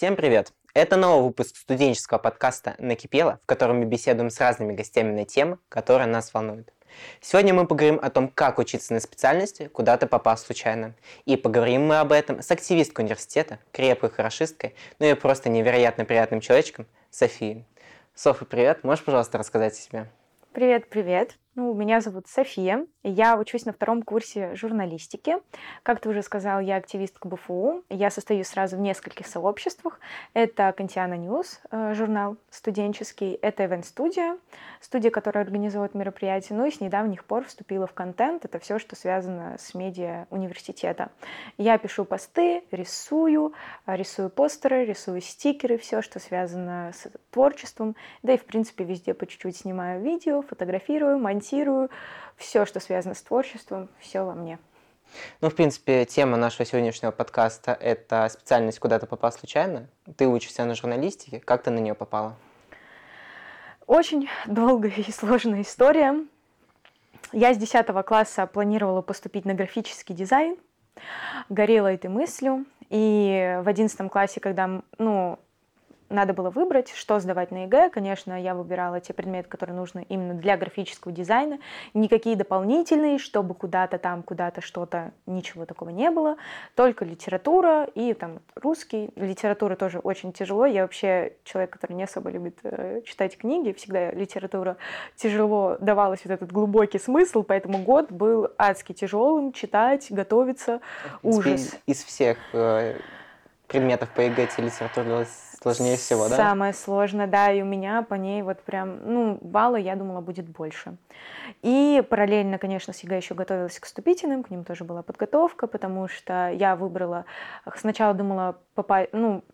Всем привет! Это новый выпуск студенческого подкаста «Накипело», в котором мы беседуем с разными гостями на темы, которые нас волнуют. Сегодня мы поговорим о том, как учиться на специальности, куда ты попал случайно. И поговорим мы об этом с активисткой университета, крепкой хорошисткой, ну и просто невероятно приятным человечком Софией. Софа, привет! Можешь, пожалуйста, рассказать о себе? Привет, привет. Ну, меня зовут София. Я учусь на втором курсе журналистики. Как ты уже сказал, я активистка БФУ. Я состою сразу в нескольких сообществах. Это Кантиана News, э, журнал студенческий. Это Event Studio, студия, которая организует мероприятия. Ну и с недавних пор вступила в контент. Это все, что связано с медиа университета. Я пишу посты, рисую, э, рисую постеры, рисую стикеры, все, что связано с творчеством. Да и, в принципе, везде по чуть-чуть снимаю видео, фотографирую, все, что связано с творчеством, все во мне. Ну, в принципе, тема нашего сегодняшнего подкаста – это специальность «Куда ты попал случайно?». Ты учишься на журналистике. Как ты на нее попала? Очень долгая и сложная история. Я с 10 класса планировала поступить на графический дизайн, горела этой мыслью. И в 11 классе, когда ну, надо было выбрать, что сдавать на ЕГЭ. Конечно, я выбирала те предметы, которые нужны именно для графического дизайна. Никакие дополнительные, чтобы куда-то там, куда-то что-то, ничего такого не было. Только литература и там русский. Литература тоже очень тяжело. Я вообще человек, который не особо любит э, читать книги. Всегда литература тяжело давалась вот этот глубокий смысл, поэтому год был адски тяжелым. Читать, готовиться, ужас. Из всех э, предметов по ЕГЭ литература Сложнее всего, да? Самое сложное, да, и у меня по ней вот прям, ну, балла, я думала, будет больше. И параллельно, конечно, ЕГЭ еще готовилась к вступительным, к ним тоже была подготовка, потому что я выбрала, сначала думала попасть, ну,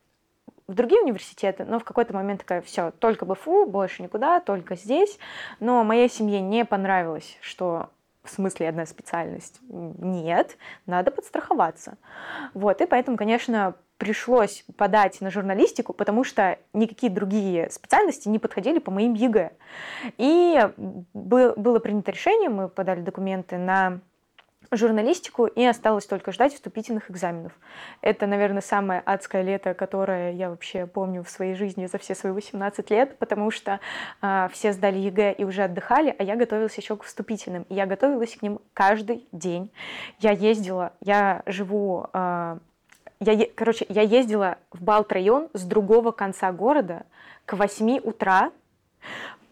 в другие университеты, но в какой-то момент такая, все, только БФУ, больше никуда, только здесь. Но моей семье не понравилось, что в смысле одна специальность. Нет, надо подстраховаться. Вот, и поэтому, конечно, пришлось подать на журналистику, потому что никакие другие специальности не подходили по моим ЕГЭ. И было принято решение, мы подали документы на журналистику, и осталось только ждать вступительных экзаменов. Это, наверное, самое адское лето, которое я вообще помню в своей жизни за все свои 18 лет, потому что э, все сдали ЕГЭ и уже отдыхали, а я готовилась еще к вступительным. И я готовилась к ним каждый день. Я ездила, я живу э, я, короче, я ездила в Балт-район с другого конца города к 8 утра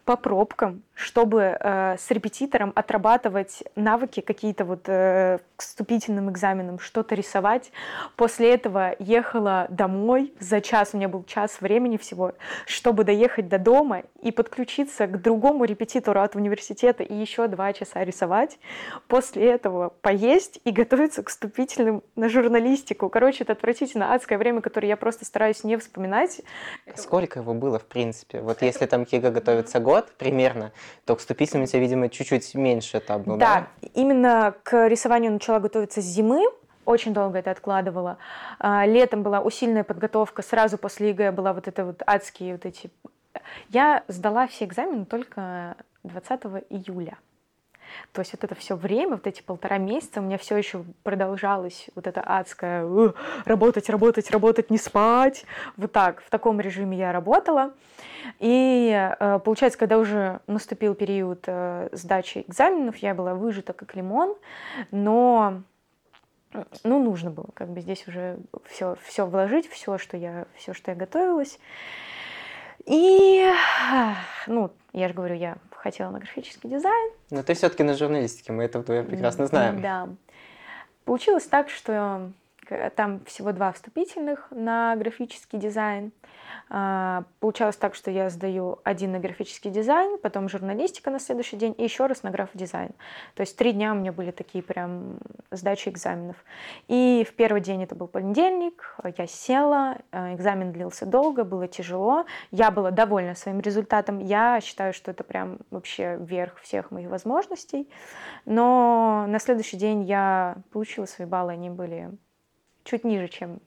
по пробкам, чтобы э, с репетитором отрабатывать навыки какие-то вот э, к вступительным экзаменам, что-то рисовать. После этого ехала домой за час, у меня был час времени всего, чтобы доехать до дома и подключиться к другому репетитору от университета и еще два часа рисовать. После этого поесть и готовиться к вступительным на журналистику. Короче, это отвратительно адское время, которое я просто стараюсь не вспоминать. Сколько его было, в принципе? Вот если там к ЕГЭ готовиться год примерно, то к вступительным у тебя, видимо, чуть-чуть меньше этап был, да? Да, именно к рисованию начала готовиться с зимы, очень долго это откладывала. А, летом была усиленная подготовка, сразу после ЕГЭ была вот это вот адские вот эти... Я сдала все экзамены только 20 июля. То есть вот это все время, вот эти полтора месяца у меня все еще продолжалось вот это адское работать, работать, работать, не спать. Вот так, в таком режиме я работала. И э, получается, когда уже наступил период э, сдачи экзаменов, я была выжата как лимон, но ну, нужно было как бы здесь уже все, все вложить, все, что я, все, что я готовилась. И, ну, я же говорю, я хотела на графический дизайн. Но ты все-таки на журналистике, мы это вдвоем прекрасно знаем. Да. Получилось так, что там всего два вступительных на графический дизайн. А, получалось так, что я сдаю один на графический дизайн, потом журналистика на следующий день и еще раз на граф-дизайн. То есть три дня у меня были такие прям сдачи экзаменов. И в первый день это был понедельник, я села, а, экзамен длился долго, было тяжело. Я была довольна своим результатом. Я считаю, что это прям вообще верх всех моих возможностей. Но на следующий день я получила свои баллы, они были чуть ниже, чем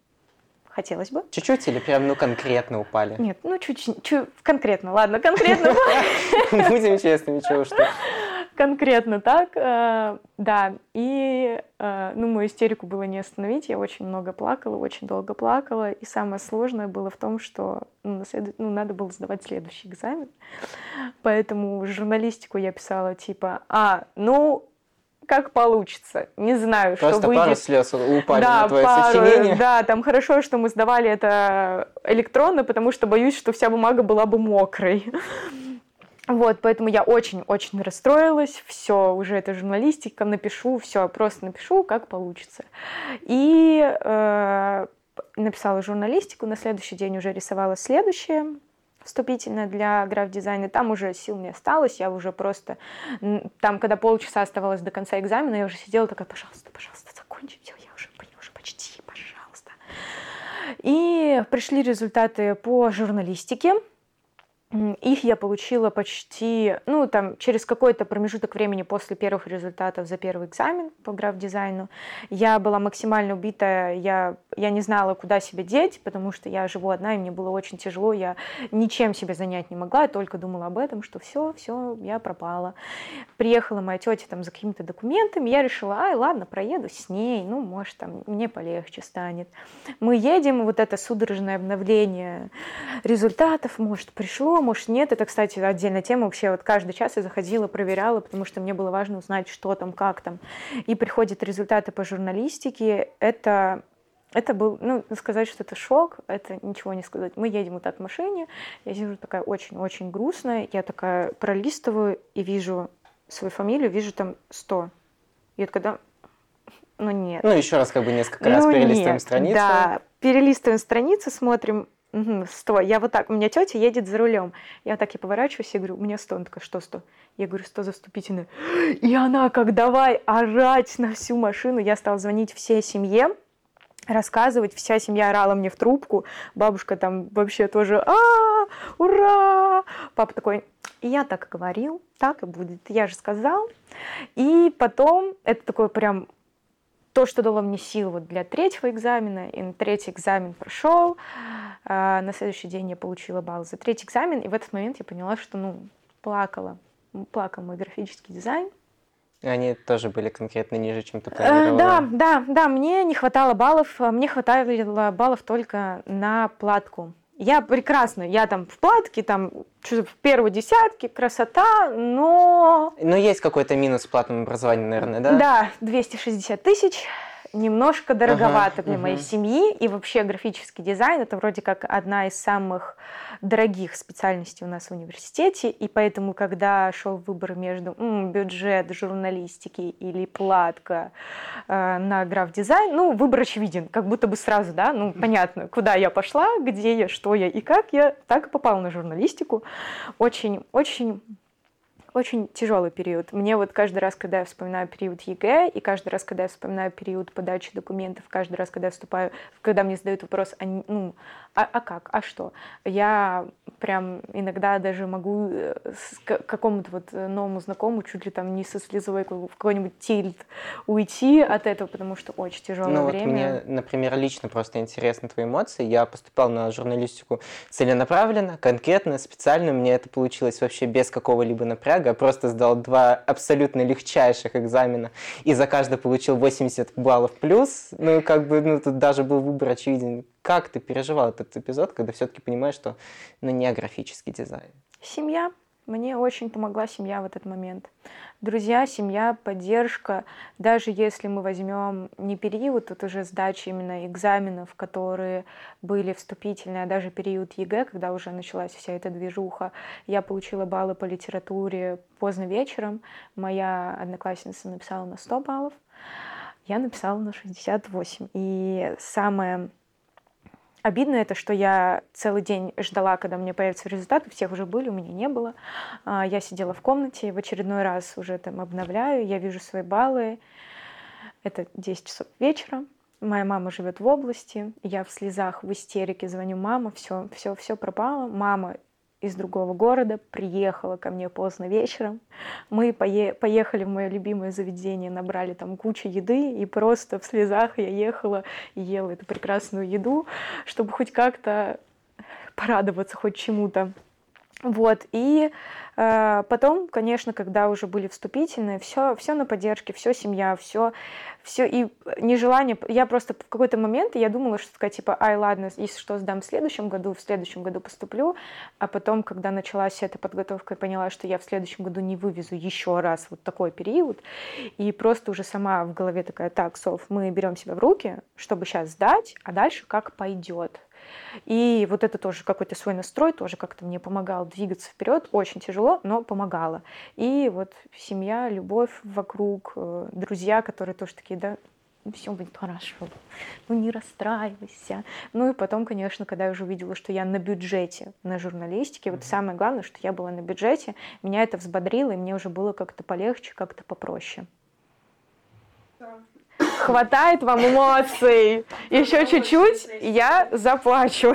хотелось бы. Чуть-чуть или прям, ну, конкретно упали? Нет, ну, чуть, чуть конкретно, ладно, конкретно. Будем честными, чего что. Конкретно так, э, да. И, э, ну, мою истерику было не остановить. Я очень много плакала, очень долго плакала. И самое сложное было в том, что ну, ну, надо было сдавать следующий экзамен. Поэтому журналистику я писала типа, а, ну, как получится. Не знаю, Просто что выйдет. пару слез упали да, на твое пару, сочинение. Да, там хорошо, что мы сдавали это электронно, потому что боюсь, что вся бумага была бы мокрой. Вот, поэтому я очень-очень расстроилась. Все, уже это журналистика, напишу, все, просто напишу, как получится. И э, написала журналистику, на следующий день уже рисовала следующее вступительное для граф-дизайна. Там уже сил не осталось, я уже просто... Там, когда полчаса оставалось до конца экзамена, я уже сидела такая, пожалуйста, пожалуйста, закончи, все, я уже, блин, уже почти, пожалуйста. И пришли результаты по журналистике. Их я получила почти, ну, там, через какой-то промежуток времени после первых результатов за первый экзамен по граф-дизайну. Я была максимально убитая, я, я не знала, куда себя деть, потому что я живу одна, и мне было очень тяжело, я ничем себя занять не могла, я только думала об этом, что все, все, я пропала. Приехала моя тетя там за какими-то документами, я решила, ай, ладно, проеду с ней, ну, может, там, мне полегче станет. Мы едем, вот это судорожное обновление результатов, может, пришло, может, нет. Это, кстати, отдельная тема. Вообще, вот каждый час я заходила, проверяла, потому что мне было важно узнать, что там, как там. И приходят результаты по журналистике. Это это был, ну, сказать, что это шок, это ничего не сказать. Мы едем вот так в машине, я сижу такая очень-очень грустная, я такая пролистываю и вижу свою фамилию, вижу там 100. И вот когда, ну нет. Ну, еще раз как бы несколько раз ну, перелистываем нет, страницу. Да, перелистываем страницу, смотрим, Угу, 100. Я вот так, у меня тетя едет за рулем. Я так и поворачиваюсь и говорю, у меня 100. Она такая, что 100? Я говорю, 100 заступительное. И она как давай орать на всю машину. Я стала звонить всей семье, рассказывать. Вся семья орала мне в трубку. Бабушка там вообще тоже, а, ура! Папа такой, я так говорил, так и будет. Я же сказал. И потом, это такой прям то, что дало мне силу вот для третьего экзамена, и на третий экзамен прошел, а на следующий день я получила балл за третий экзамен, и в этот момент я поняла, что, ну, плакала, плакал мой графический дизайн. Они тоже были конкретно ниже, чем ты планировала? Да, да, да, мне не хватало баллов, мне хватало баллов только на платку. Я прекрасно, я там в платке, там в первой десятке, красота, но... Но есть какой-то минус в платном образовании, наверное, да? Да, 260 тысяч немножко дороговато ага, для моей семьи. И вообще графический дизайн это вроде как одна из самых дорогих специальностей у нас в университете. И поэтому, когда шел выбор между м, бюджет журналистики или платка э, на граф-дизайн, ну, выбор очевиден, как будто бы сразу, да, ну, понятно, куда я пошла, где я, что я и как я, так и попала на журналистику. Очень, очень очень тяжелый период. Мне вот каждый раз, когда я вспоминаю период ЕГЭ, и каждый раз, когда я вспоминаю период подачи документов, каждый раз, когда я вступаю, когда мне задают вопрос, а, ну, а, а как, а что, я прям иногда даже могу э, к какому-то вот новому знакомому чуть ли там не со слезой в какой-нибудь тильт уйти от этого, потому что очень тяжелое ну, время. Вот мне, например, лично просто интересны твои эмоции. Я поступал на журналистику целенаправленно, конкретно, специально. Мне это получилось вообще без какого-либо напряга я просто сдал два абсолютно легчайших экзамена и за каждый получил 80 баллов плюс. Ну, как бы, ну, тут даже был выбор очевиден. Как ты переживал этот эпизод, когда все-таки понимаешь, что, ну, не графический дизайн? Семья. Мне очень помогла семья в этот момент. Друзья, семья, поддержка. Даже если мы возьмем не период, тут уже сдачи именно экзаменов, которые были вступительные, а даже период ЕГЭ, когда уже началась вся эта движуха, я получила баллы по литературе поздно вечером. Моя одноклассница написала на 100 баллов, я написала на 68. И самое Обидно это, что я целый день ждала, когда мне появятся результаты. Всех уже были, у меня не было. А, я сидела в комнате, в очередной раз уже там обновляю, я вижу свои баллы. Это 10 часов вечера. Моя мама живет в области, я в слезах, в истерике звоню мама, все, все, все пропало. Мама из другого города, приехала ко мне поздно вечером. Мы пое поехали в мое любимое заведение, набрали там кучу еды, и просто в слезах я ехала и ела эту прекрасную еду, чтобы хоть как-то порадоваться хоть чему-то. Вот, и э, потом, конечно, когда уже были вступительные, все, все на поддержке, все семья, все, все, и нежелание, я просто в какой-то момент, я думала, что такая, типа, ай, ладно, если что, сдам в следующем году, в следующем году поступлю, а потом, когда началась эта подготовка, я поняла, что я в следующем году не вывезу еще раз вот такой период, и просто уже сама в голове такая, так, Соф, мы берем себя в руки, чтобы сейчас сдать, а дальше как пойдет. И вот это тоже какой-то свой настрой, тоже как-то мне помогал двигаться вперед. Очень тяжело, но помогало. И вот семья, любовь вокруг, э, друзья, которые тоже такие, да, все будет хорошо, ну не расстраивайся. Ну и потом, конечно, когда я уже увидела, что я на бюджете, на журналистике, вот самое главное, что я была на бюджете, меня это взбодрило, и мне уже было как-то полегче, как-то попроще. Хватает вам эмоций. Еще чуть-чуть, я заплачу.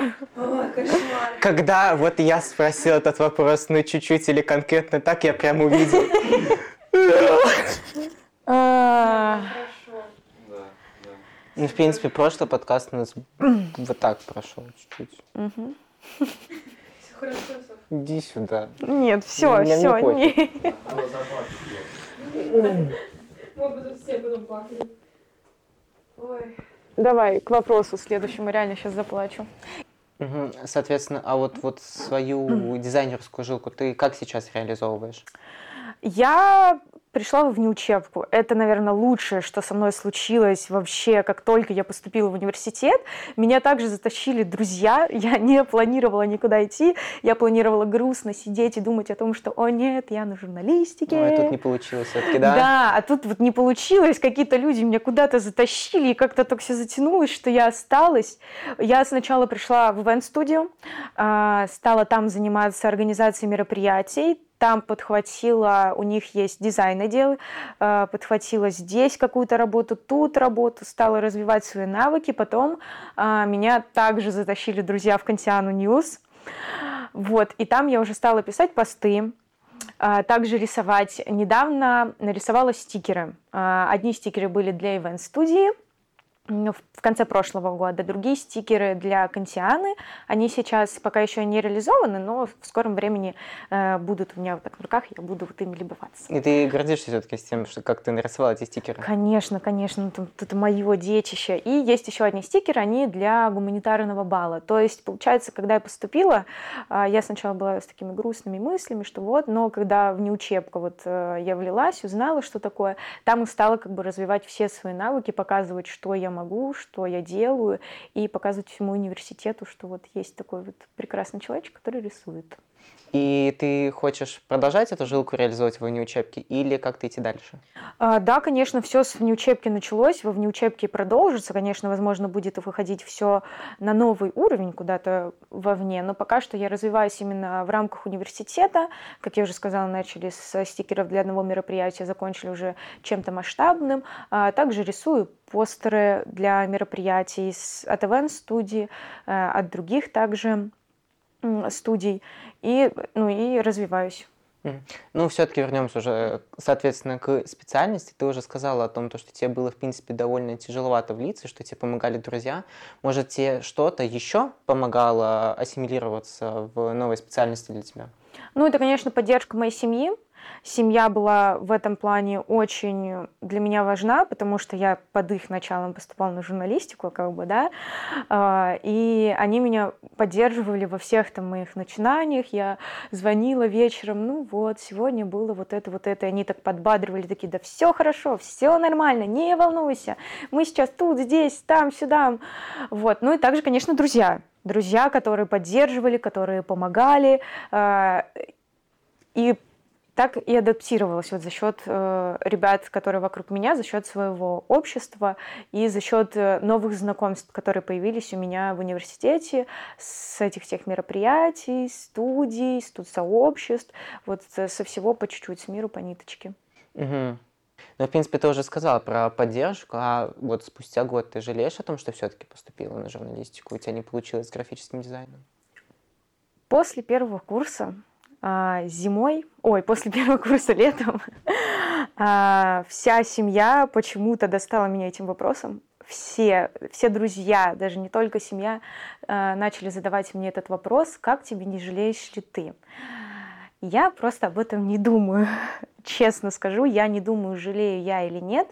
Когда вот я спросил этот вопрос, ну чуть-чуть или конкретно так, я прям увидел. А, Ну, в принципе, прошлый подкаст у нас вот так прошел чуть-чуть. Иди сюда. Нет, все, Мне не все. бы тут все потом плакали. Давай к вопросу следующему, реально сейчас заплачу. Мгм. Соответственно, а вот, вот свою дизайнерскую жилку ты как сейчас реализовываешь? Я пришла в внеучебку. Это, наверное, лучшее, что со мной случилось вообще, как только я поступила в университет. Меня также затащили друзья. Я не планировала никуда идти. Я планировала грустно сидеть и думать о том, что, о нет, я на журналистике. Ой, тут не получилось все-таки, да? Да, а тут вот не получилось, какие-то люди меня куда-то затащили, и как-то так все затянулось, что я осталась. Я сначала пришла в ивент-студию, а, стала там заниматься организацией мероприятий, там подхватила, у них есть дизайн-отдел, а, подхватила здесь какую-то работу, тут работу, стала развивать свои навыки. Потом а, меня также затащили друзья в Кантиану News. Вот, и там я уже стала писать посты, а, также рисовать. Недавно нарисовала стикеры. Одни стикеры были для ивент-студии, в конце прошлого года. Другие стикеры для Кантианы. Они сейчас пока еще не реализованы, но в скором времени э, будут у меня вот так в руках, я буду вот ими любоваться. И ты гордишься все-таки с тем, что как ты нарисовала эти стикеры? Конечно, конечно, это, это мое детище. И есть еще одни стикеры, они для гуманитарного балла. То есть, получается, когда я поступила, а, я сначала была с такими грустными мыслями, что вот, но когда в неучебку вот э, я влилась, узнала, что такое, там и стала как бы развивать все свои навыки, показывать, что я могу, что я делаю, и показывать всему университету, что вот есть такой вот прекрасный человечек, который рисует. И ты хочешь продолжать эту жилку реализовывать в внеучебке или как-то идти дальше? А, Да, конечно, все с внеучебки началось, во внеучебке продолжится, конечно, возможно, будет выходить все на новый уровень куда-то вовне, но пока что я развиваюсь именно в рамках университета, как я уже сказала, начали с стикеров для одного мероприятия, закончили уже чем-то масштабным, А также рисую постеры для мероприятий от event-студий, э, от других также студий, и, ну, и развиваюсь. Ну, все-таки вернемся уже, соответственно, к специальности. Ты уже сказала о том, то, что тебе было, в принципе, довольно тяжеловато влиться, что тебе помогали друзья. Может, тебе что-то еще помогало ассимилироваться в новой специальности для тебя? Ну, это, конечно, поддержка моей семьи. Семья была в этом плане очень для меня важна, потому что я под их началом поступала на журналистику, как бы, да, А, и они меня поддерживали во всех там моих начинаниях. Я звонила вечером, ну вот, сегодня было вот это, вот это, и они так подбадривали, такие, да все хорошо, все нормально, не волнуйся, мы сейчас тут, здесь, там, сюда, вот. Ну и также, конечно, друзья, друзья, которые поддерживали, которые помогали, а, и так и адаптировалась вот за счет э, ребят, которые вокруг меня, за счет своего общества и за счет э, новых знакомств, которые появились у меня в университете, с этих всех мероприятий, студий, студсообществ, вот э, со всего по чуть-чуть, с миру по ниточке. Мгм. Ну, в принципе, ты уже сказала про поддержку, а вот спустя год ты жалеешь о том, что все-таки поступила на журналистику, у тебя не получилось с графическим дизайном? После первого курса зимой, ой, после первого курса летом, а, вся семья почему-то достала меня этим вопросом. все, все друзья, даже не только семья, э, начали задавать мне этот вопрос, как тебе не жалеешь ли ты? Я просто об этом не думаю. Честно скажу, я не думаю, жалею я или нет.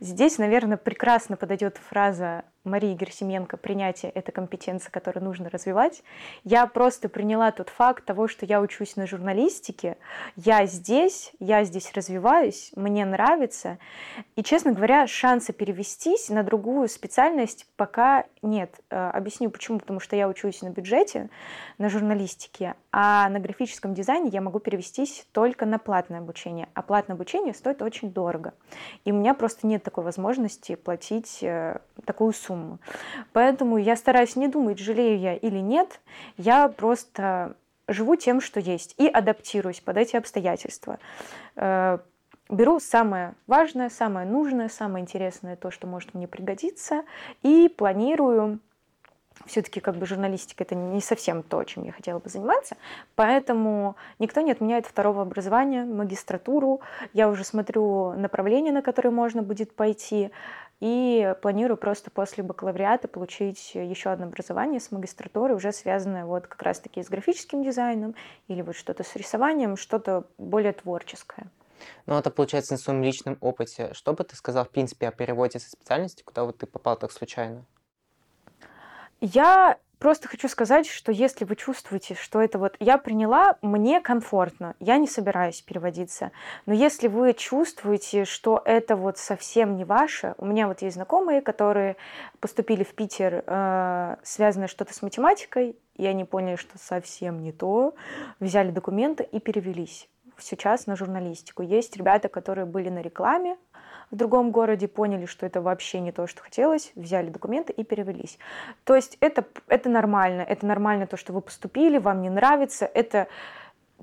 Здесь, наверное, прекрасно подойдет фраза Марии Герсименко «Принятие – это компетенция, которую нужно развивать». Я просто приняла тот факт того, что я учусь на журналистике, я здесь, я здесь развиваюсь, мне нравится. И, честно говоря, шанса перевестись на другую специальность пока нет. Э, объясню почему. Потому что я учусь на бюджете, на журналистике, а на графическом дизайне я могу перевестись только на платное обучение. А платное обучение стоит очень дорого. И у меня просто нет такой возможности платить э, такую сумму сумму. Поэтому я стараюсь не думать, жалею я или нет. Я просто живу тем, что есть, и адаптируюсь под эти обстоятельства. Э, беру самое важное, самое нужное, самое интересное, то, что может мне пригодиться, и планирую все-таки как бы журналистика это не совсем то, чем я хотела бы заниматься, поэтому никто не отменяет второго образования, магистратуру. Я уже смотрю направление, на которое можно будет пойти, и планирую просто после бакалавриата получить еще одно образование с магистратурой, уже связанное вот как раз-таки с графическим дизайном или вот что-то с рисованием, что-то более творческое. Ну, это получается на своем личном опыте. Что бы ты сказал, в принципе, о переводе со специальности, куда вот ты попал так случайно? Я просто хочу сказать, что если вы чувствуете, что это вот я приняла, мне комфортно, я не собираюсь переводиться. Но если вы чувствуете, что это вот совсем не ваше, у меня вот есть знакомые, которые поступили в Питер, э, связано что-то с математикой, и они поняли, что совсем не то, взяли документы и перевелись сейчас на журналистику. Есть ребята, которые были на рекламе, в другом городе, поняли, что это вообще не то, что хотелось, взяли документы и перевелись. То есть это, это нормально, это нормально то, что вы поступили, вам не нравится, это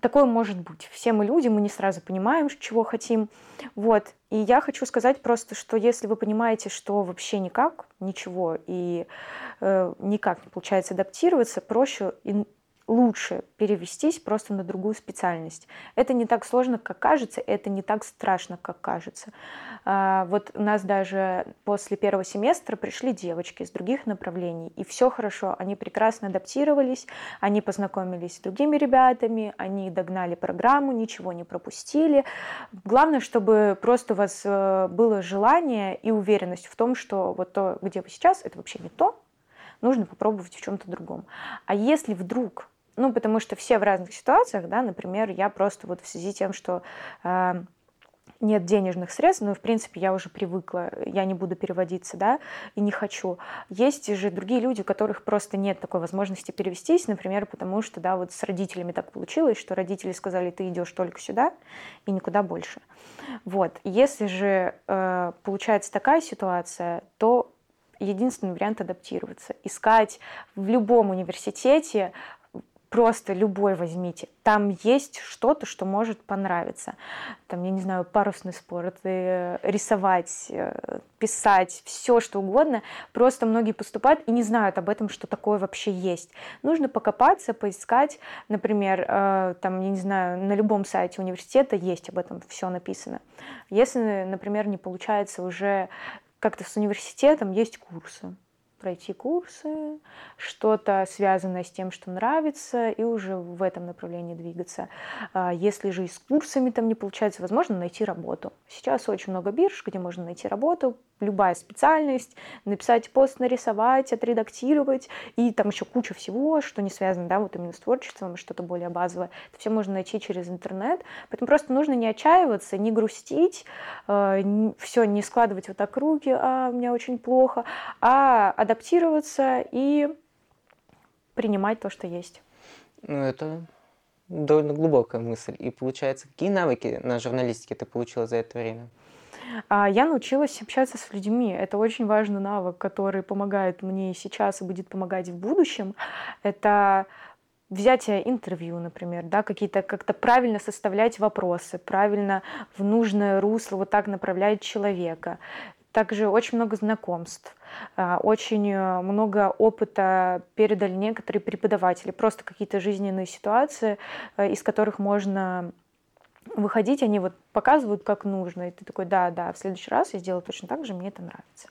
такое может быть. Все мы люди, мы не сразу понимаем, чего хотим. Вот. И я хочу сказать просто, что если вы понимаете, что вообще никак, ничего, и э, никак не получается адаптироваться, проще лучше перевестись просто на другую специальность. Это не так сложно, как кажется, это не так страшно, как кажется. А, вот у нас даже после первого семестра пришли девочки из других направлений, и все хорошо, они прекрасно адаптировались, они познакомились с другими ребятами, они догнали программу, ничего не пропустили. Главное, чтобы просто у вас э, было желание и уверенность в том, что вот то, где вы сейчас, это вообще не то, нужно попробовать в чем-то другом. А если вдруг ну, потому что все в разных ситуациях, да, например, я просто вот в связи с тем, что э, нет денежных средств, но, в принципе, я уже привыкла, я не буду переводиться, да, и не хочу. Есть же другие люди, у которых просто нет такой возможности перевестись, например, потому что, да, вот с родителями так получилось, что родители сказали, ты идешь только сюда и никуда больше. Вот. Если же э, получается такая ситуация, то единственный вариант адаптироваться, искать в любом университете просто любой возьмите. Там есть что-то, что может понравиться. Там, я не знаю, парусный спорт, э, рисовать, э, писать, все что угодно. Просто многие поступают и не знают об этом, что такое вообще есть. Нужно покопаться, поискать. Например, э, там, я не знаю, на любом сайте университета есть об этом все написано. Если, например, не получается уже как-то с университетом, есть курсы пройти курсы, что-то связанное с тем, что нравится, и уже в этом направлении двигаться. А если же и с курсами там не получается, возможно, найти работу. Сейчас очень много бирж, где можно найти работу, любая специальность, написать пост, нарисовать, отредактировать, и там еще куча всего, что не связано, да, вот именно с творчеством, что-то более базовое. Это все можно найти через интернет. Поэтому просто нужно не отчаиваться, не грустить, э, все не складывать вот так руки, а, у меня очень плохо, а адаптироваться и принимать то, что есть. Ну, это довольно глубокая мысль. И получается, какие навыки на журналистике ты получила за это время? А, я научилась общаться с людьми. Это очень важный навык, который помогает мне сейчас и будет помогать в будущем. Это взятие интервью, например, да, какие-то как-то правильно составлять вопросы, правильно в нужное русло вот так направлять человека. Также очень много знакомств, а, очень э, много опыта передали некоторые преподаватели, просто какие-то жизненные ситуации, э, из которых можно выходить, они вот показывают, как нужно, и ты такой, да, да, в следующий раз я сделаю точно так же, мне это нравится.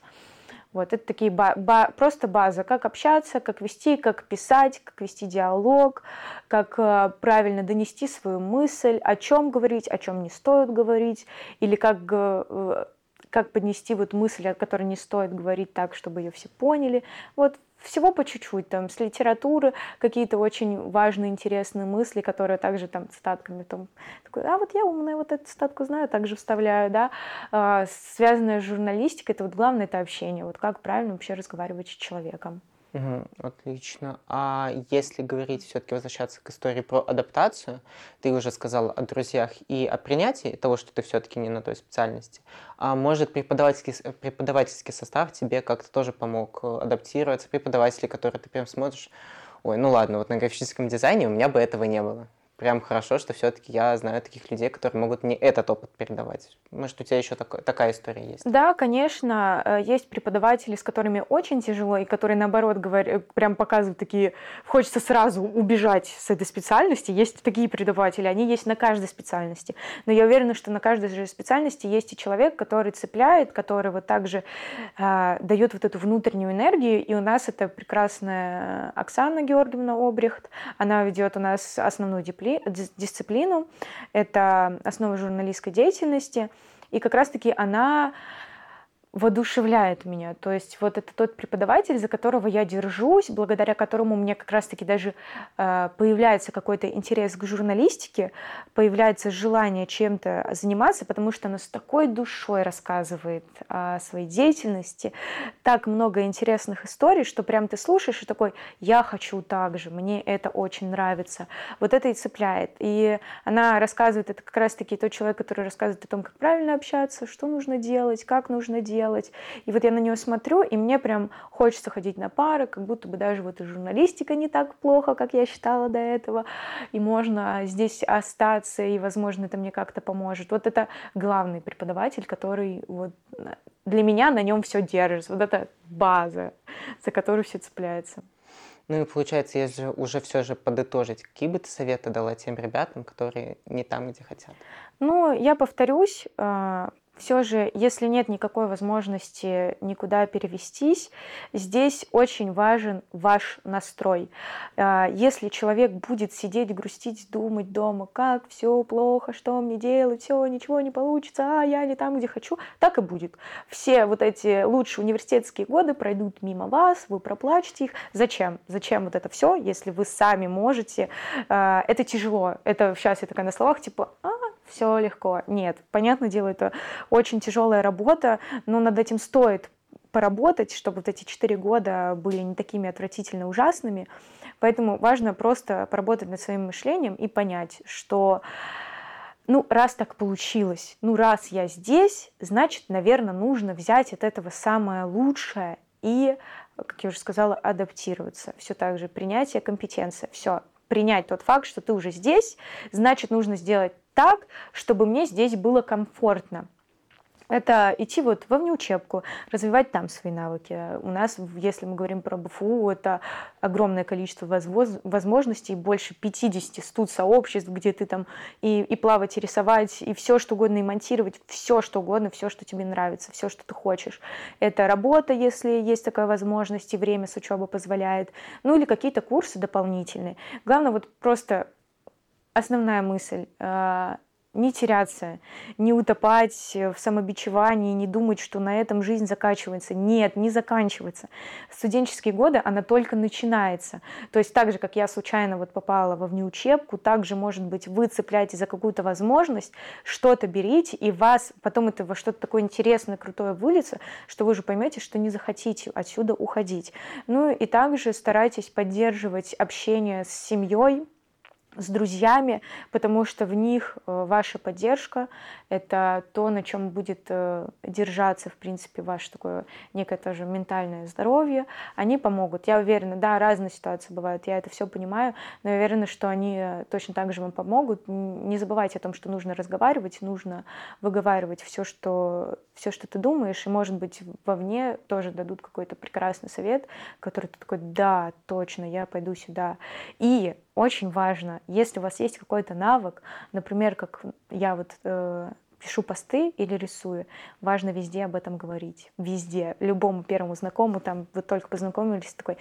Вот это такие ба- ба- просто база, как общаться, как вести, как писать, как вести диалог, как э, правильно донести свою мысль, о чем говорить, о чем не стоит говорить, или как э, как поднести вот мысль, о которой не стоит говорить так, чтобы ее все поняли. Вот всего по чуть-чуть, там, с литературы какие-то очень важные, интересные мысли, которые также там цитатками, там, такой, а вот я умная, вот эту цитатку знаю, также вставляю, да, а, связанная с журналистикой, это вот главное, это общение, вот как правильно вообще разговаривать с человеком. Угу, отлично. А если говорить, все-таки возвращаться к истории про адаптацию, ты уже сказала о друзьях и о принятии того, что ты все-таки не на той специальности. А может преподавательский, преподавательский состав тебе как-то тоже помог э, адаптироваться, преподаватели, которые ты прям смотришь, ой, ну ладно, вот на графическом дизайне у меня бы этого не было прям хорошо, что все-таки я знаю таких людей, которые могут мне этот опыт передавать. Может, у тебя еще такой, такая история есть? Да, конечно. Э, есть преподаватели, с которыми очень тяжело, и которые, наоборот, говорят, прям показывают такие, хочется сразу убежать с этой специальности. Есть такие преподаватели, они есть на каждой специальности. Но я уверена, что на каждой же специальности есть и человек, который цепляет, который вот также э, дает вот эту внутреннюю энергию. И у нас это прекрасная Оксана Георгиевна Обрехт. Она ведет у нас основную диплом дисциплину, это основа журналистской деятельности, и как раз-таки она воодушевляет меня. То есть вот это тот преподаватель, за которого я держусь, благодаря которому у меня как раз-таки даже э, появляется какой-то интерес к журналистике, появляется желание чем-то заниматься, потому что она с такой душой рассказывает о своей деятельности, так много интересных историй, что прям ты слушаешь и такой, я хочу так же, мне это очень нравится. Вот это и цепляет. И она рассказывает, это как раз-таки тот человек, который рассказывает о том, как правильно общаться, что нужно делать, как нужно делать, делать. И вот я на нее смотрю, и мне прям хочется ходить на пары, как будто бы даже вот и журналистика не так плохо, как я считала до этого, и можно здесь остаться, и, возможно, это мне как-то поможет. Вот это главный преподаватель, который вот для меня на нем все держится. Вот это база, за которую все цепляется. Ну и получается, если уже все же подытожить, какие бы ты советы дала тем ребятам, которые не там, где хотят? Ну, я повторюсь, а, все же, если нет никакой возможности никуда перевестись, здесь очень важен ваш настрой. А, если человек будет сидеть, грустить, думать дома, как все плохо, что мне делать, все, ничего не получится, а я не там, где хочу, так и будет. Все вот эти лучшие университетские годы пройдут мимо вас, вы проплачете их. Зачем? Зачем вот это все, если вы сами можете? А, это тяжело. Это сейчас я такая на словах, типа, а, все легко. Нет, понятное дело, это очень тяжелая работа, но над этим стоит поработать, чтобы вот эти четыре года были не такими отвратительно ужасными. Поэтому важно просто поработать над своим мышлением и понять, что ну, раз так получилось, ну, раз я здесь, значит, наверное, нужно взять от этого самое лучшее и, как я уже сказала, адаптироваться. Все так же принятие, компетенция. Все, принять тот факт, что ты уже здесь, значит, нужно сделать так, чтобы мне здесь было комфортно это идти вот во внеучебку, развивать там свои навыки. У нас, если мы говорим про БФУ, это огромное количество возможностей, больше 50 студ сообществ, где ты там и, и плавать, и рисовать, и все что угодно, и монтировать, все что угодно, все, что тебе нравится, все, что ты хочешь. Это работа, если есть такая возможность, и время с учебы позволяет, ну или какие-то курсы дополнительные. Главное вот просто основная мысль а, не теряться, не утопать в самобичевании, не думать, что на этом жизнь заканчивается. Нет, не заканчивается. Студенческие годы, она только начинается. То есть так же, как я случайно вот попала во внеучебку, так же, может быть, вы цепляете за какую-то возможность, что-то берите, и вас потом это во что-то такое интересное, крутое выльется, что вы уже поймете, что не захотите отсюда уходить. Ну и также старайтесь поддерживать общение с семьей, с друзьями, потому что в них э, ваша поддержка — это то, на чем будет э, держаться, в принципе, ваше такое некое тоже ментальное здоровье. Они помогут. Я уверена, да, разные ситуации бывают, я это все понимаю, но я уверена, что они точно так же вам помогут. Не забывайте о том, что нужно разговаривать, нужно выговаривать все, что, все, что ты думаешь, и, может быть, вовне тоже дадут какой-то прекрасный совет, который ты такой, да, точно, я пойду сюда. И очень важно, если у вас есть какой-то навык, например, как я вот э, пишу посты или рисую, важно везде об этом говорить. Везде. Любому первому знакомому, там вы только познакомились, такой,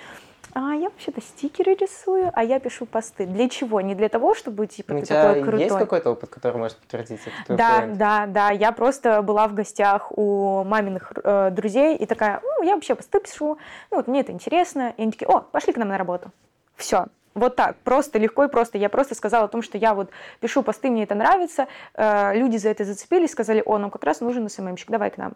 а я вообще-то стикеры рисую, а я пишу посты. Для чего? Не для того, чтобы типа Ну, ты у тебя такой крутой. есть какой-то опыт, который может подтвердить это? твой Да, бренд? да, да. Я просто была в гостях у маминых э, друзей и такая, ну, я вообще посты пишу, ну, вот мне это интересно. И они такие, о, пошли к нам на работу. Все. Вот так, просто легко и просто. Я просто сказала о том, что я вот пишу посты, мне это нравится. Э, люди за это зацепились, сказали, о, нам как раз нужен СММщик, давай к нам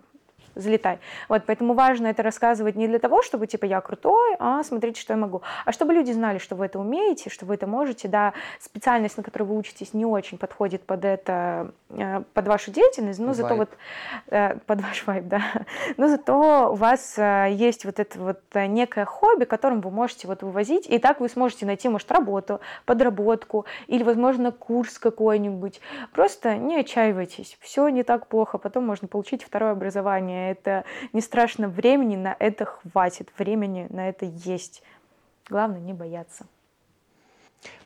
залетай. Вот, поэтому важно это рассказывать не для того, чтобы, типа, я крутой, а смотрите, что я могу. А чтобы люди знали, что вы это умеете, что вы это можете, да, специальность, на которой вы учитесь, не очень подходит под это, э, под вашу деятельность, но зато Вайб. вот, э, под ваш вайб, да, но зато у вас э, есть вот это вот некое хобби, которым вы можете вот вывозить, и так вы сможете найти, может, работу, подработку, или, возможно, курс какой-нибудь. Просто не отчаивайтесь, все не так плохо, потом можно получить второе образование, это не страшно, времени на это хватит, времени на это есть. Главное не бояться.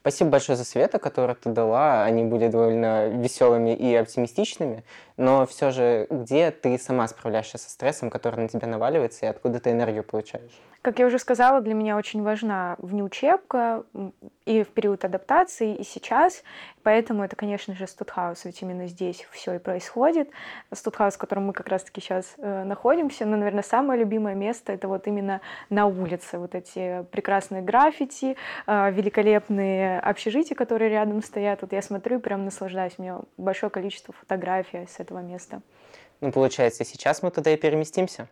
Спасибо большое за советы, которые ты дала. Они были довольно веселыми и оптимистичными. Но все же, где ты сама справляешься со стрессом, который на тебя наваливается, и откуда ты энергию получаешь? Как я уже сказала, для меня очень важна внеучебка и в период адаптации, и сейчас. Поэтому это, конечно же, студхаус, ведь именно здесь все и происходит. Студхаус, в котором мы как раз-таки сейчас э, находимся, но, наверное, самое любимое место это вот именно на улице. Вот эти прекрасные граффити, э, великолепные общежития, которые рядом стоят. Вот я смотрю и прям наслаждаюсь. У меня большое количество фотографий с этого места. Ну, получается, сейчас мы туда и переместимся.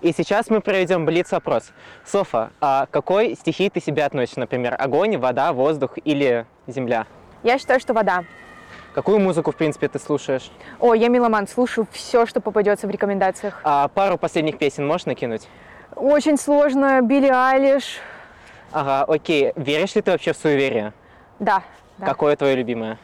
И сейчас мы проведем блиц-опрос. Софа, а какой стихии ты себя относишь? Например, огонь, вода, воздух или земля? Я считаю, что вода. Какую музыку, в принципе, ты слушаешь? О, я меломан, слушаю все, что попадется в рекомендациях. А пару последних песен можешь накинуть? Очень сложно, Билли Айлиш. Ага, окей. Веришь ли ты вообще в суеверие? Да. да. Какое твое любимое?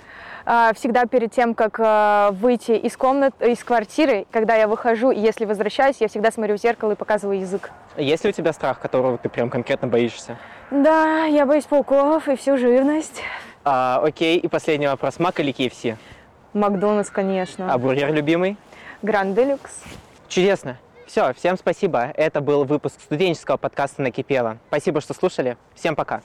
А, Всегда перед тем, как а, выйти из комнаты, из квартиры, когда я выхожу, и если возвращаюсь, я всегда смотрю в зеркало и показываю язык. Есть ли у тебя страх, которого ты прям конкретно боишься? Да, я боюсь пауков и всю живность. А, окей, и последний вопрос. Мак или KFC? Макдональдс, конечно. А бургер любимый? Гранд Делюкс. Чудесно. Все, всем спасибо. Это был выпуск студенческого подкаста «Накипело». Спасибо, что слушали. Всем пока.